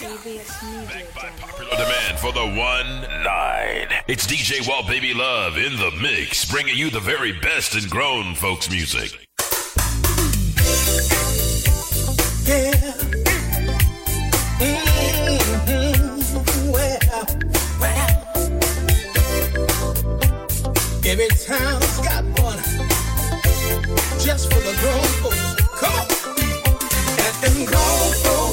ABS Media Channel. Popular demand for the one nine. It's DJ Walt Baby Love in the mix, bringing you the very best in grown folks music. Yeah. Well, well. Every town's got one just for the grown folks. Come on. At them grown folks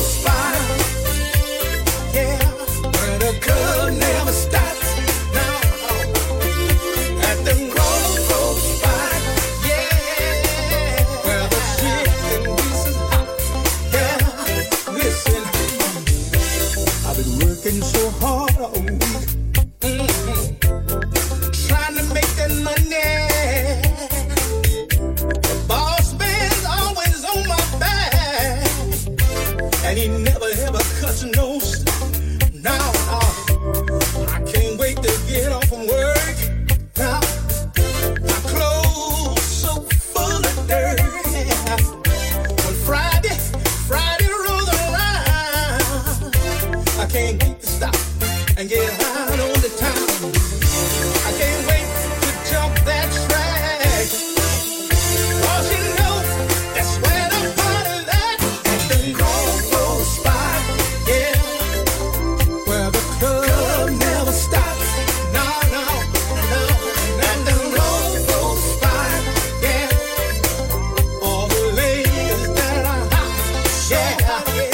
yeah. Wait.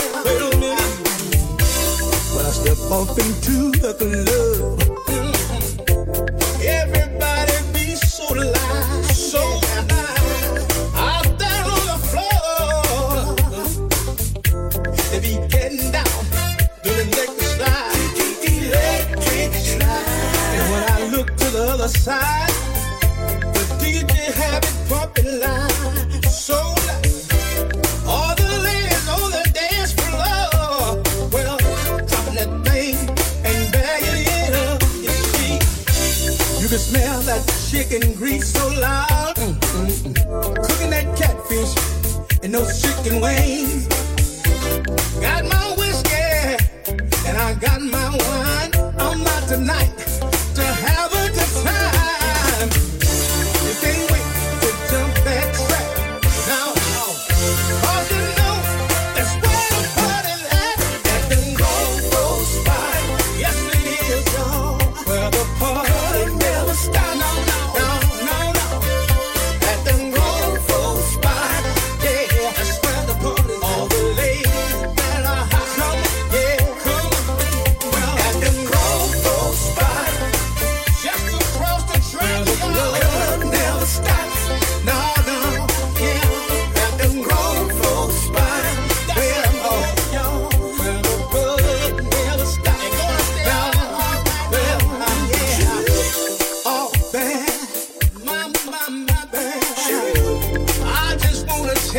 When I step off into the club, everybody be so so. Out there on the floor, they be getting down, doing slide, slide. And when I look to the other side, the DJ have it pumping loud, chicken grease so loud. Mm, mm, mm. Cooking that catfish and those chicken wings.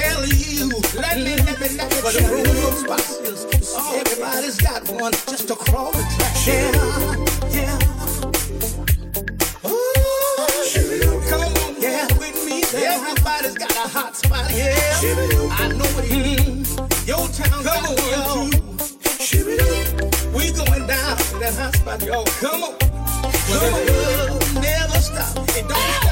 Tell you. Let me, let me, let me. But the grown folks spot. Oh, everybody's got one just across the track. Yeah, yeah. Ooh, come on, yeah, with me. Everybody's got a hot spot, yeah. I know it is. Your town, come on, yo. We going down to that hot spot, yo. Come on. The love never stop. It don't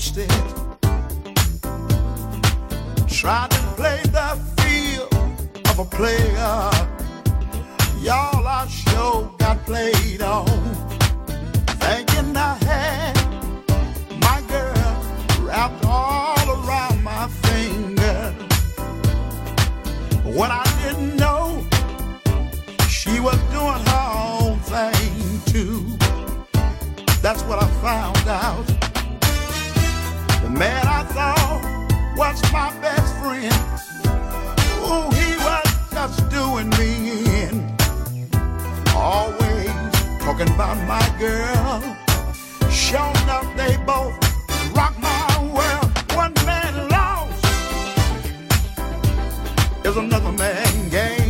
boasted. Tried to play the field of a player. Y'all, I sure got played on. Thinking I had my girl wrapped all around my finger. When I didn't know she was doing her own thing too. That's what I found out man I thought was my best friend. Ooh, he was just doing me in. Always talking about my girl. Sure enough, they both rock my world. One man lost is another man gained.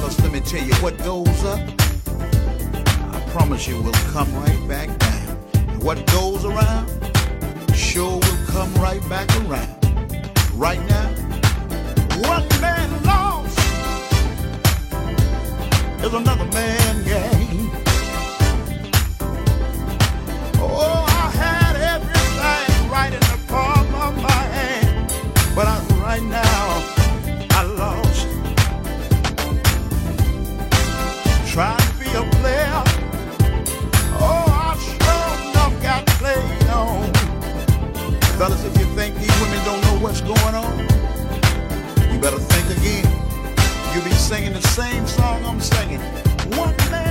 fellas, let me tell you what goes up, I promise you will come right back down. And what goes around, sure will come right back around. Right now, one man lost is another man gained. tried to be a player. Oh, I sure got played on. Fellas, if you think these women don't know what's going on, you better think again. You be singing the same song I'm singing. One.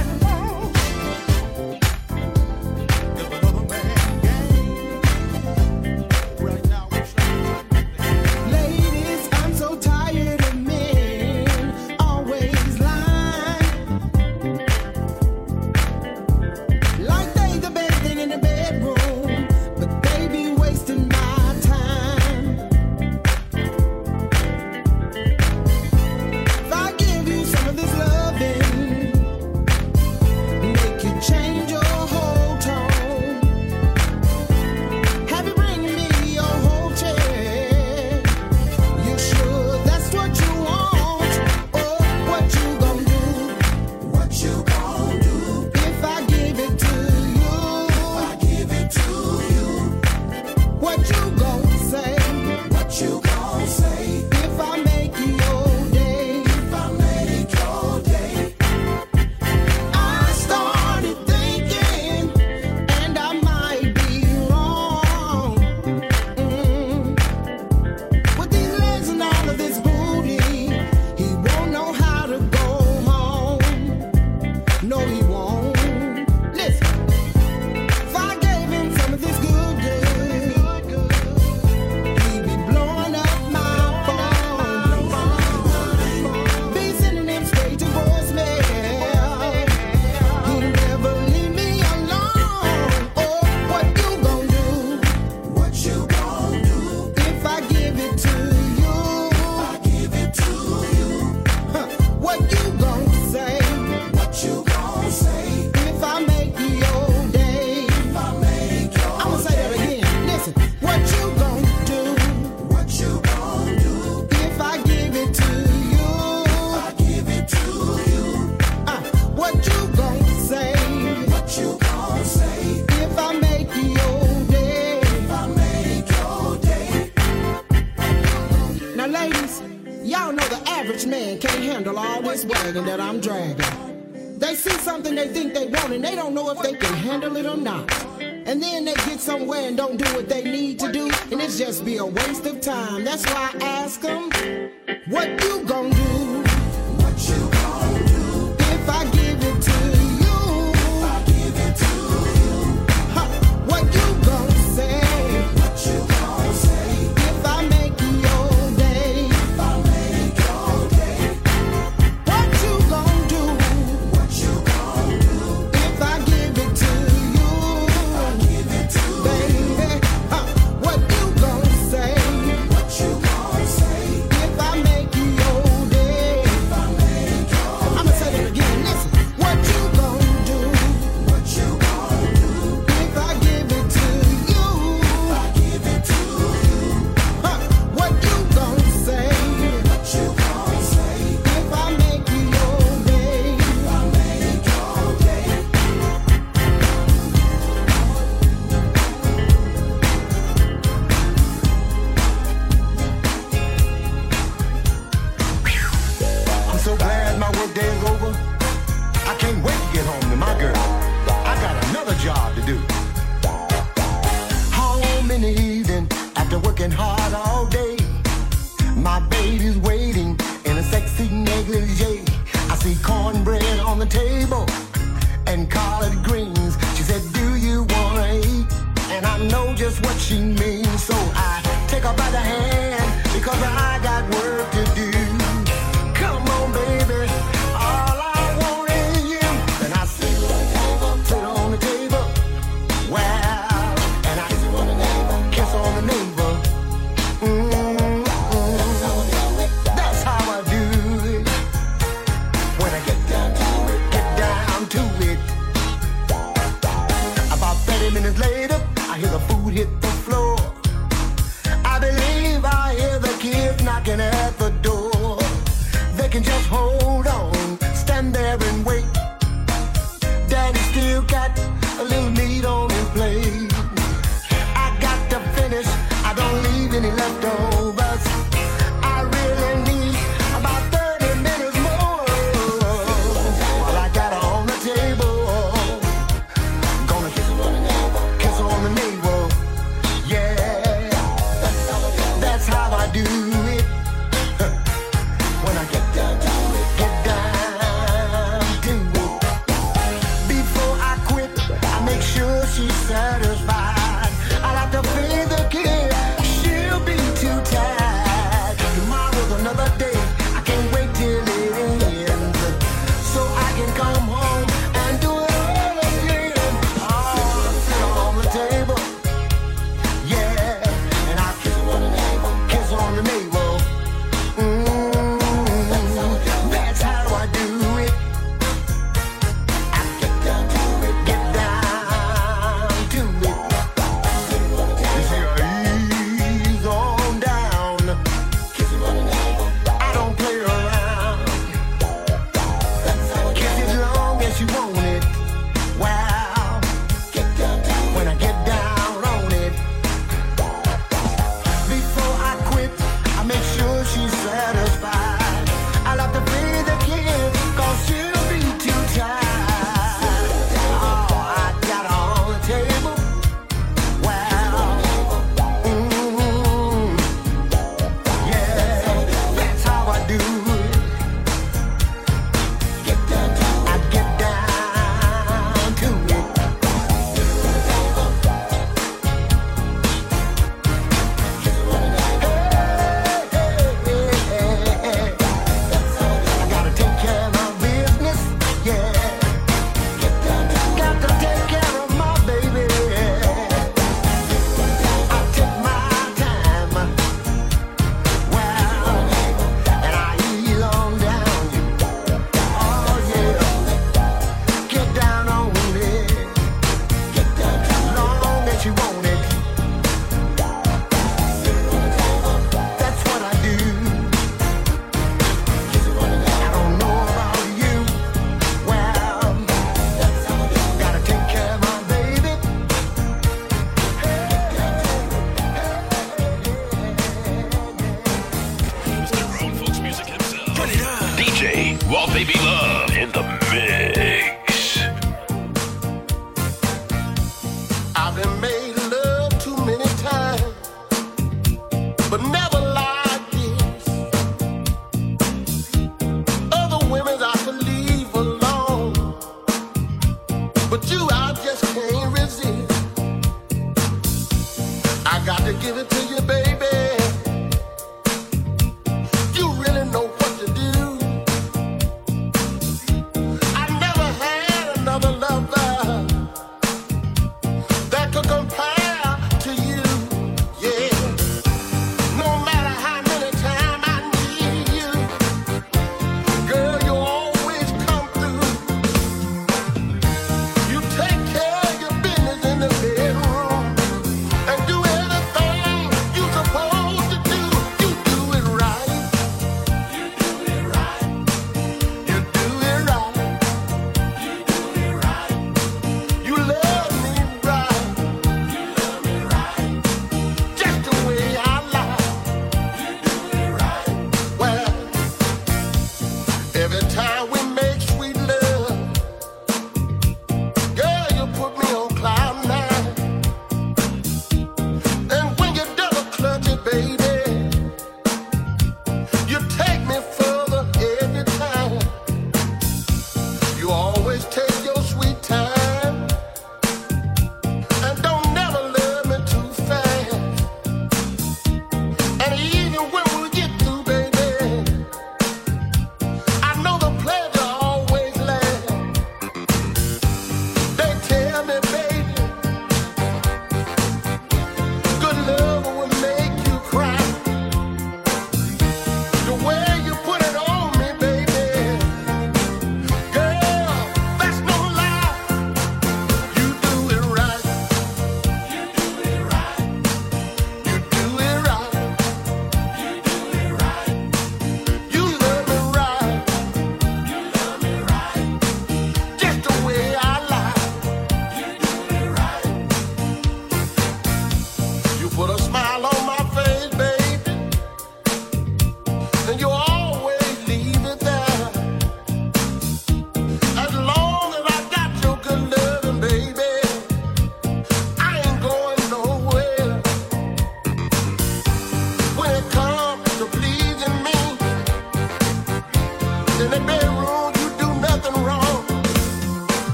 Do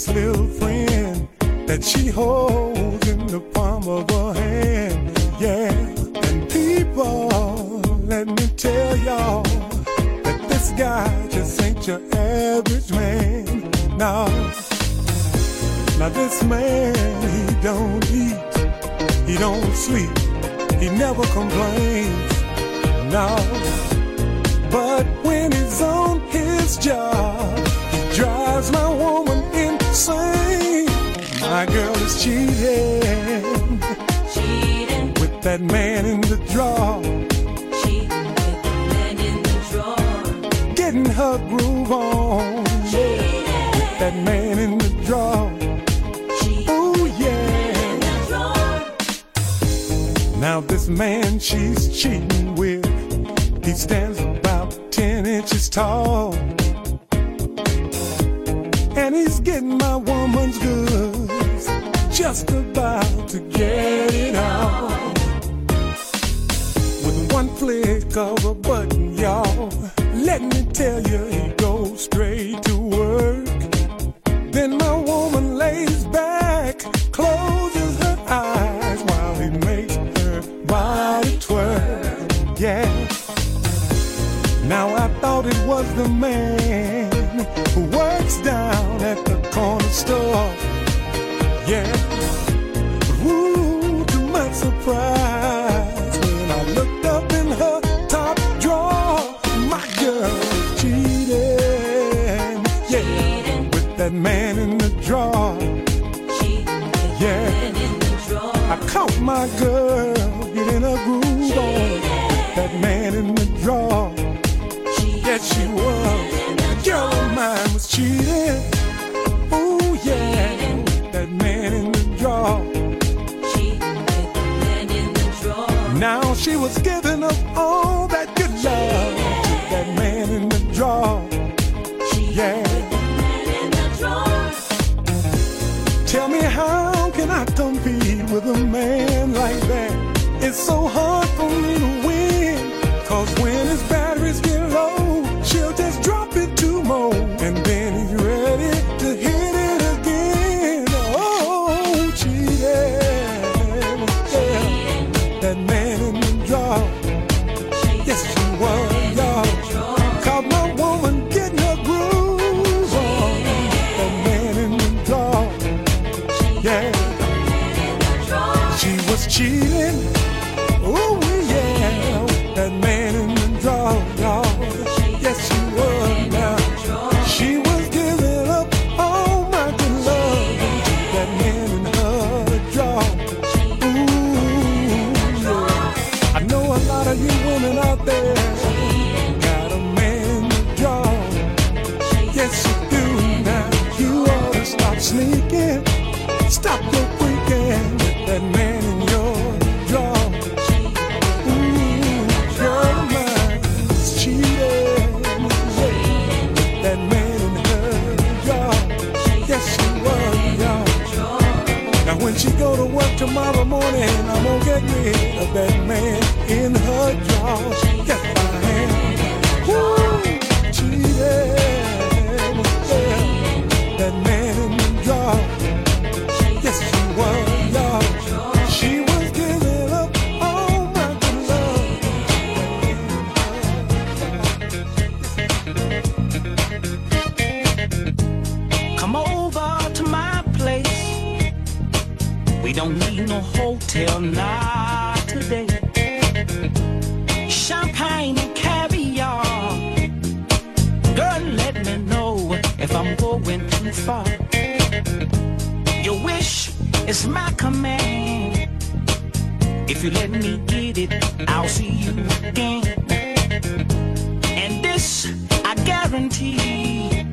this little friend that she holds in the palm of her hand. Yeah, and people, let me tell y'all that this guy just ain't your average man. Now, now this man, he don't eat, he don't sleep, he never complains. Now, but when he's on his job that man in the drawer. Cheating with the man in the drawer. Getting her groove on. Cheating with that man in the drawer. Ooh, yeah. Drawer. Now this man she's cheating with, he stands about ten inches tall, and he's getting my woman's goods, just about to get it all click of a button, y'all. Let me tell you, he goes straight to work. Then my woman lays back, closes her eyes while he makes her body twirl. Yeah. Now I thought it was the man who works down at the corner store. Yeah. But ooh, to my surprise. Caught my girl getting a groove on that man in the drawer. Yes, she was. Girl of mine was cheating. Ooh, yeah, that man in the drawer. Now she was giving up all that good love. With a man like that? It's so hard hotel, not today. Champagne and caviar. Girl, let me know if I'm going too far. Your wish is my command. If you let me get it, I'll see you again. And this I guarantee.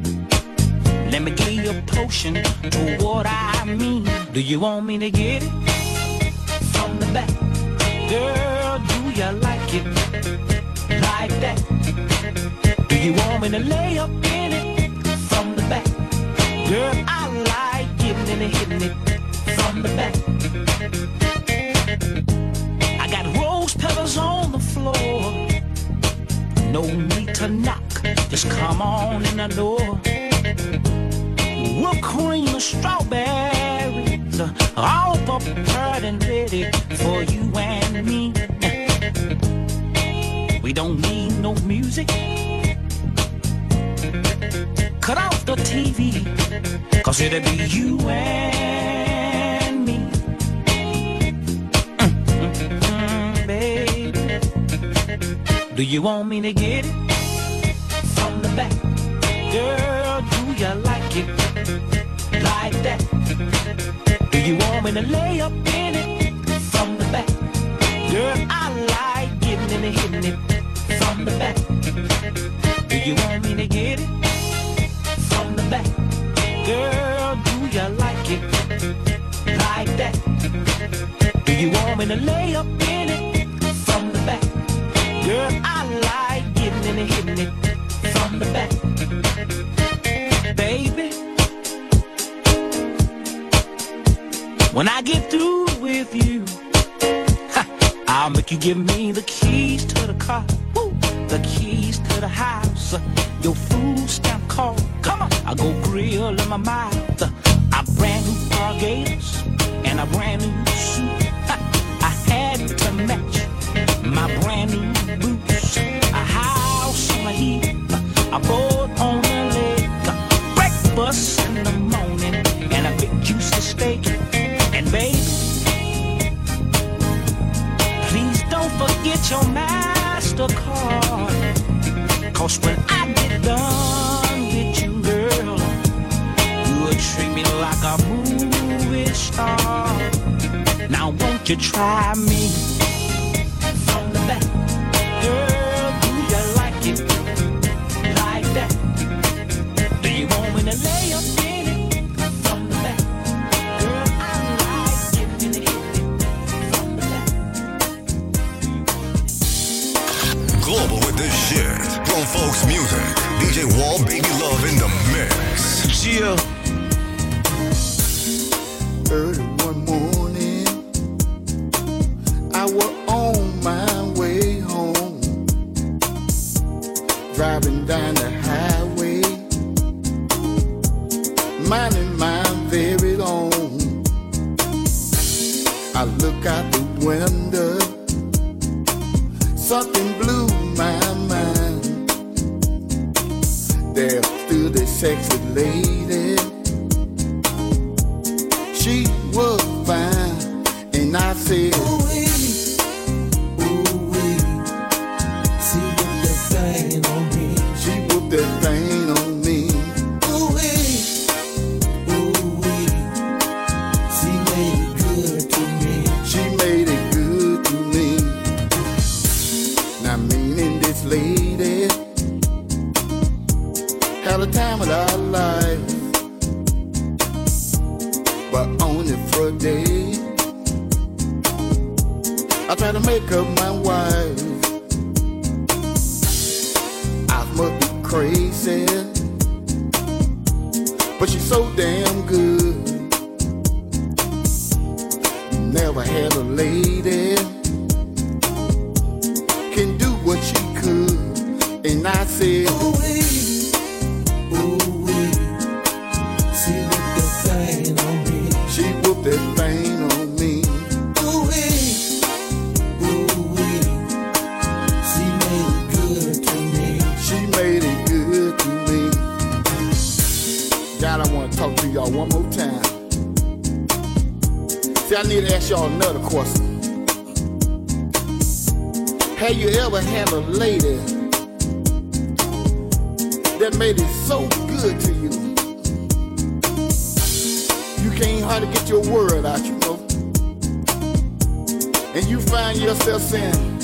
Let me give you a potion to what I mean. Do you want me to get it you want me to get it from the back? Girl, do you like it like that? Do you want me to lay up in it from the back? Girl, I like getting in it, hitting it from the back. Do you want me to get it from the back? Girl, do you like it like that? Do you want me to lay up in it from the back? Girl, In it, hitting it from the back. Baby, when I get through with you, ha, I'll make you give me the keys to the car, woo, the keys to the house, your food stamp card. Come on, I go grill in my mouth. I brand new gators and a brand new suit. Ha, I had to match my brand new a boat on a lake, breakfast in the morning, and a big juicy steak. And baby, please don't forget your MasterCard. Cause when I get done with you, girl, you'll treat me like a movie star. Now won't you try me house music. DJ Walt Baby Love in the mix. Gia. 31 more. time. See, I need to ask y'all another question. Have you ever had a lady that made it so good to you? You can't hardly get your word out, you know. And you find yourself saying,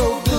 so good.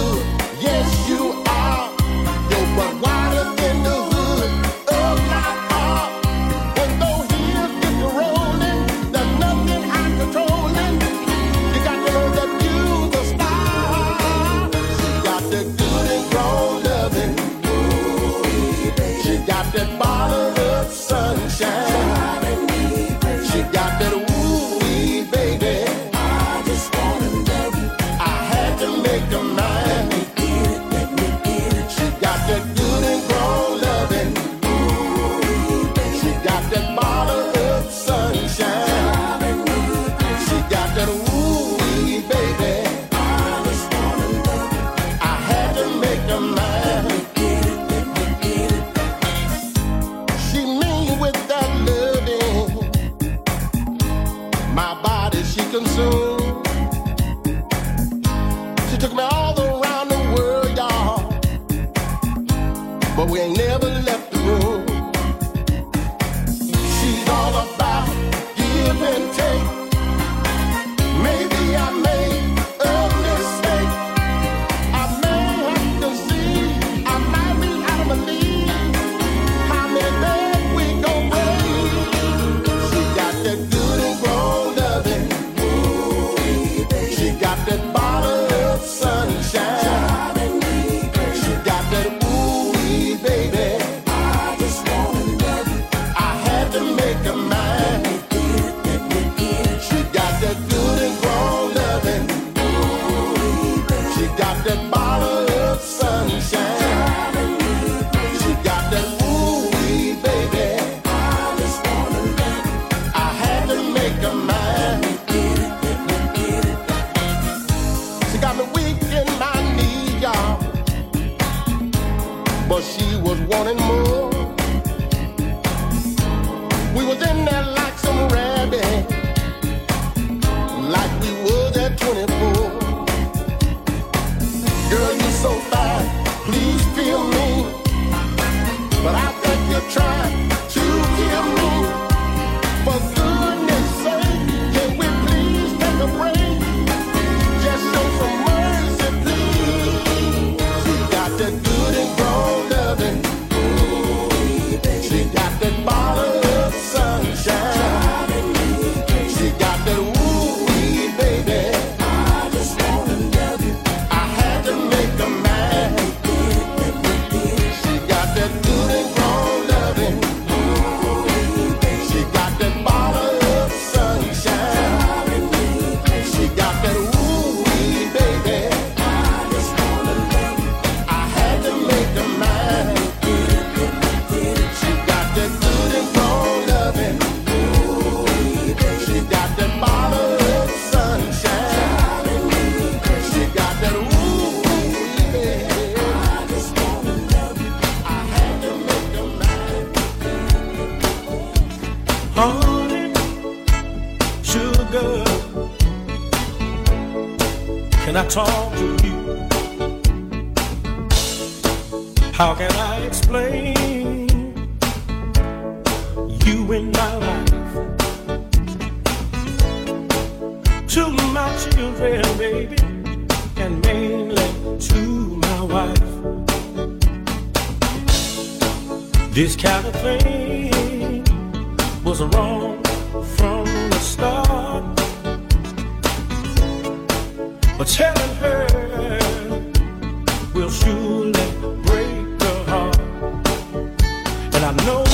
girl, can I talk to you? How can I explain you in my life? To my children, baby, and mainly to my wife. This kind of thing was wrong from telling her will surely break her heart. And I know.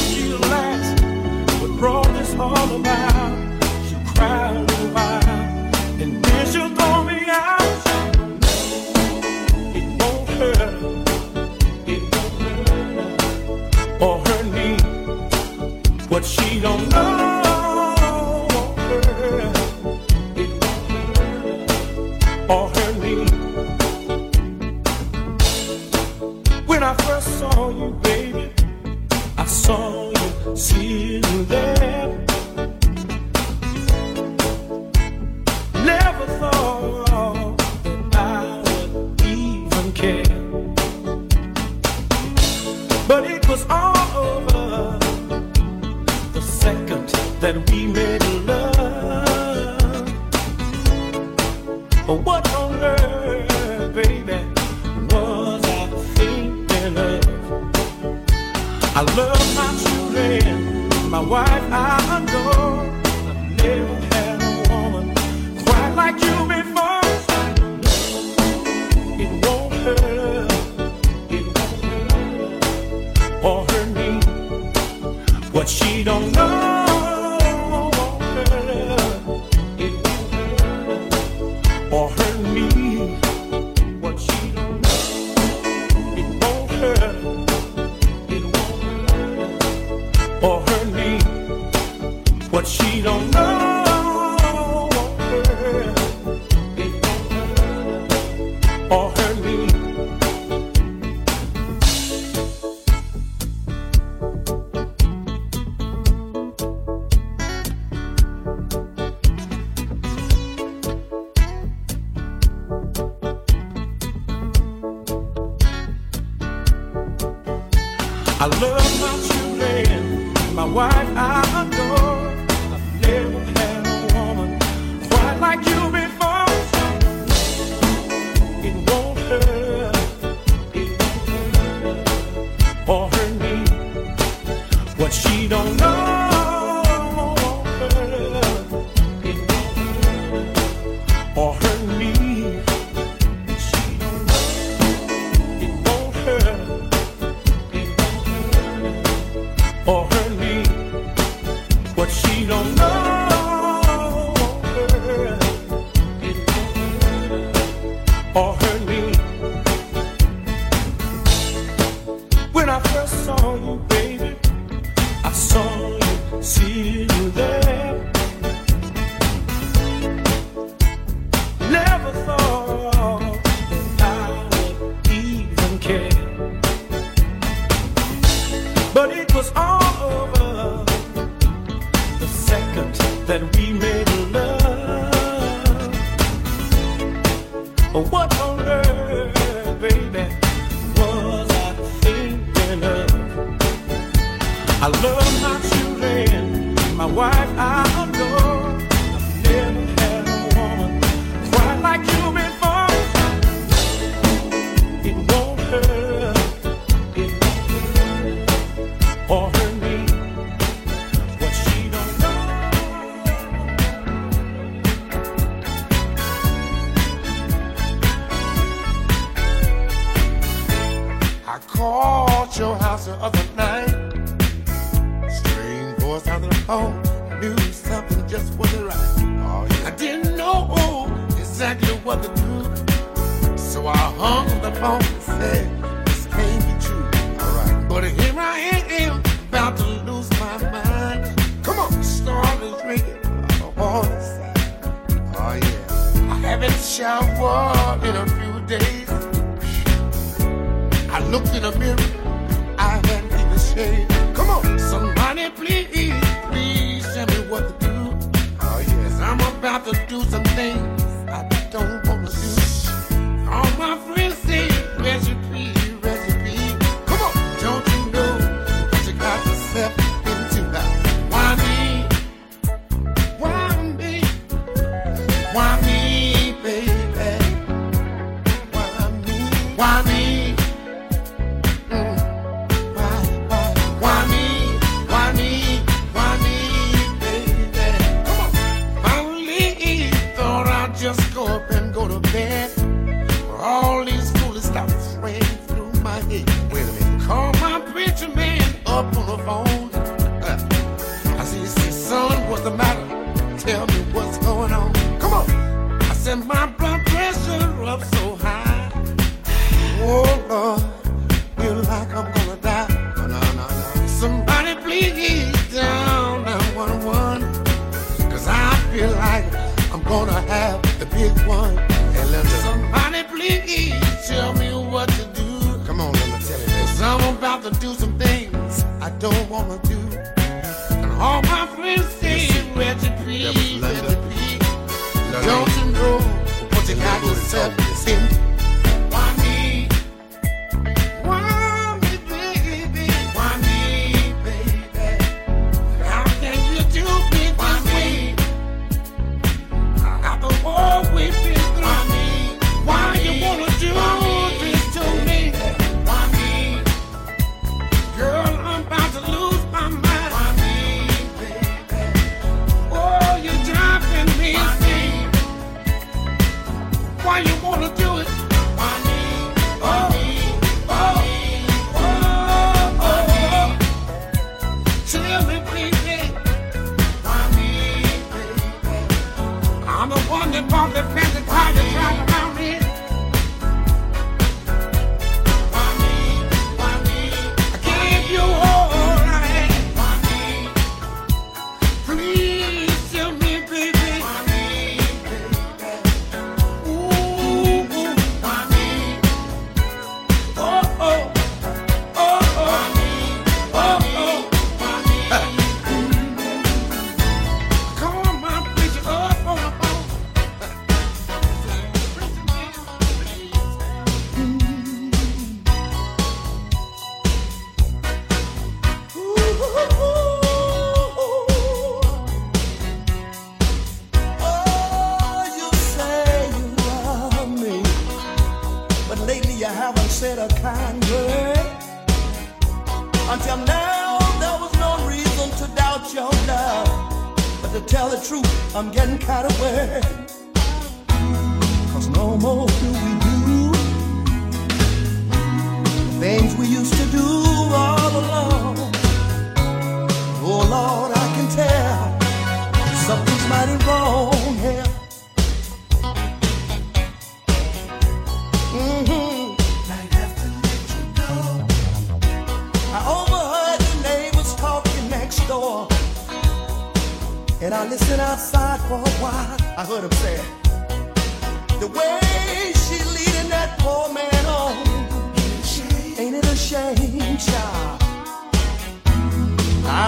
I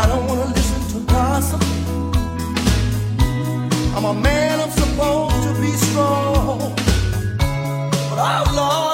don't wanna listen to gossip. I'm a man, I'm supposed to be strong. But I've lost.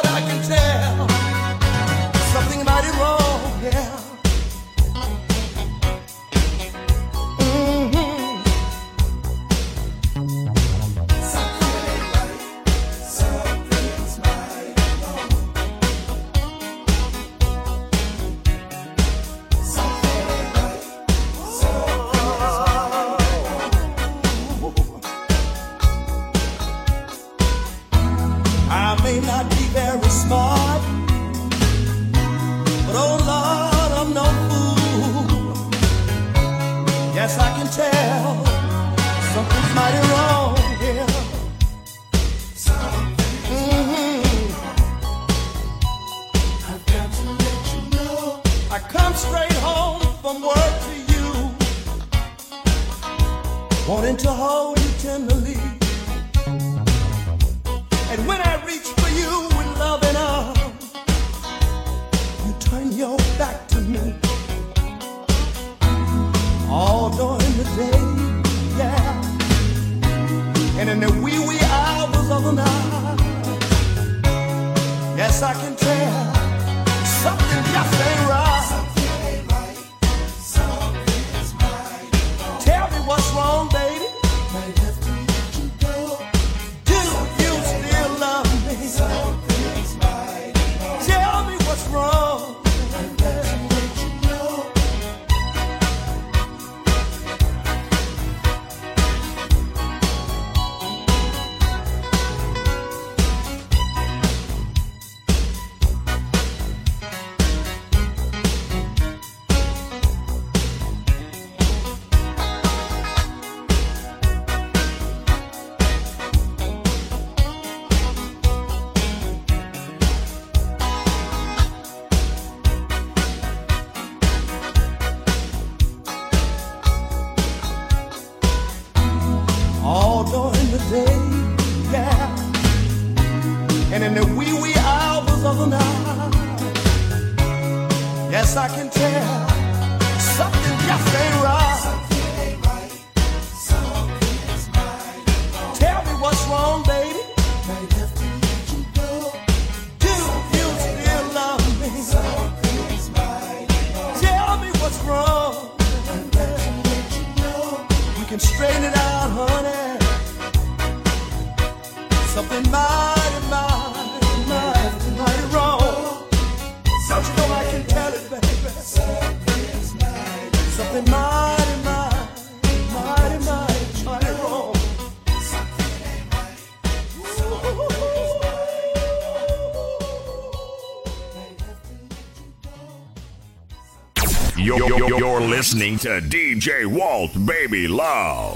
Listening to DJ Walt Baby Love.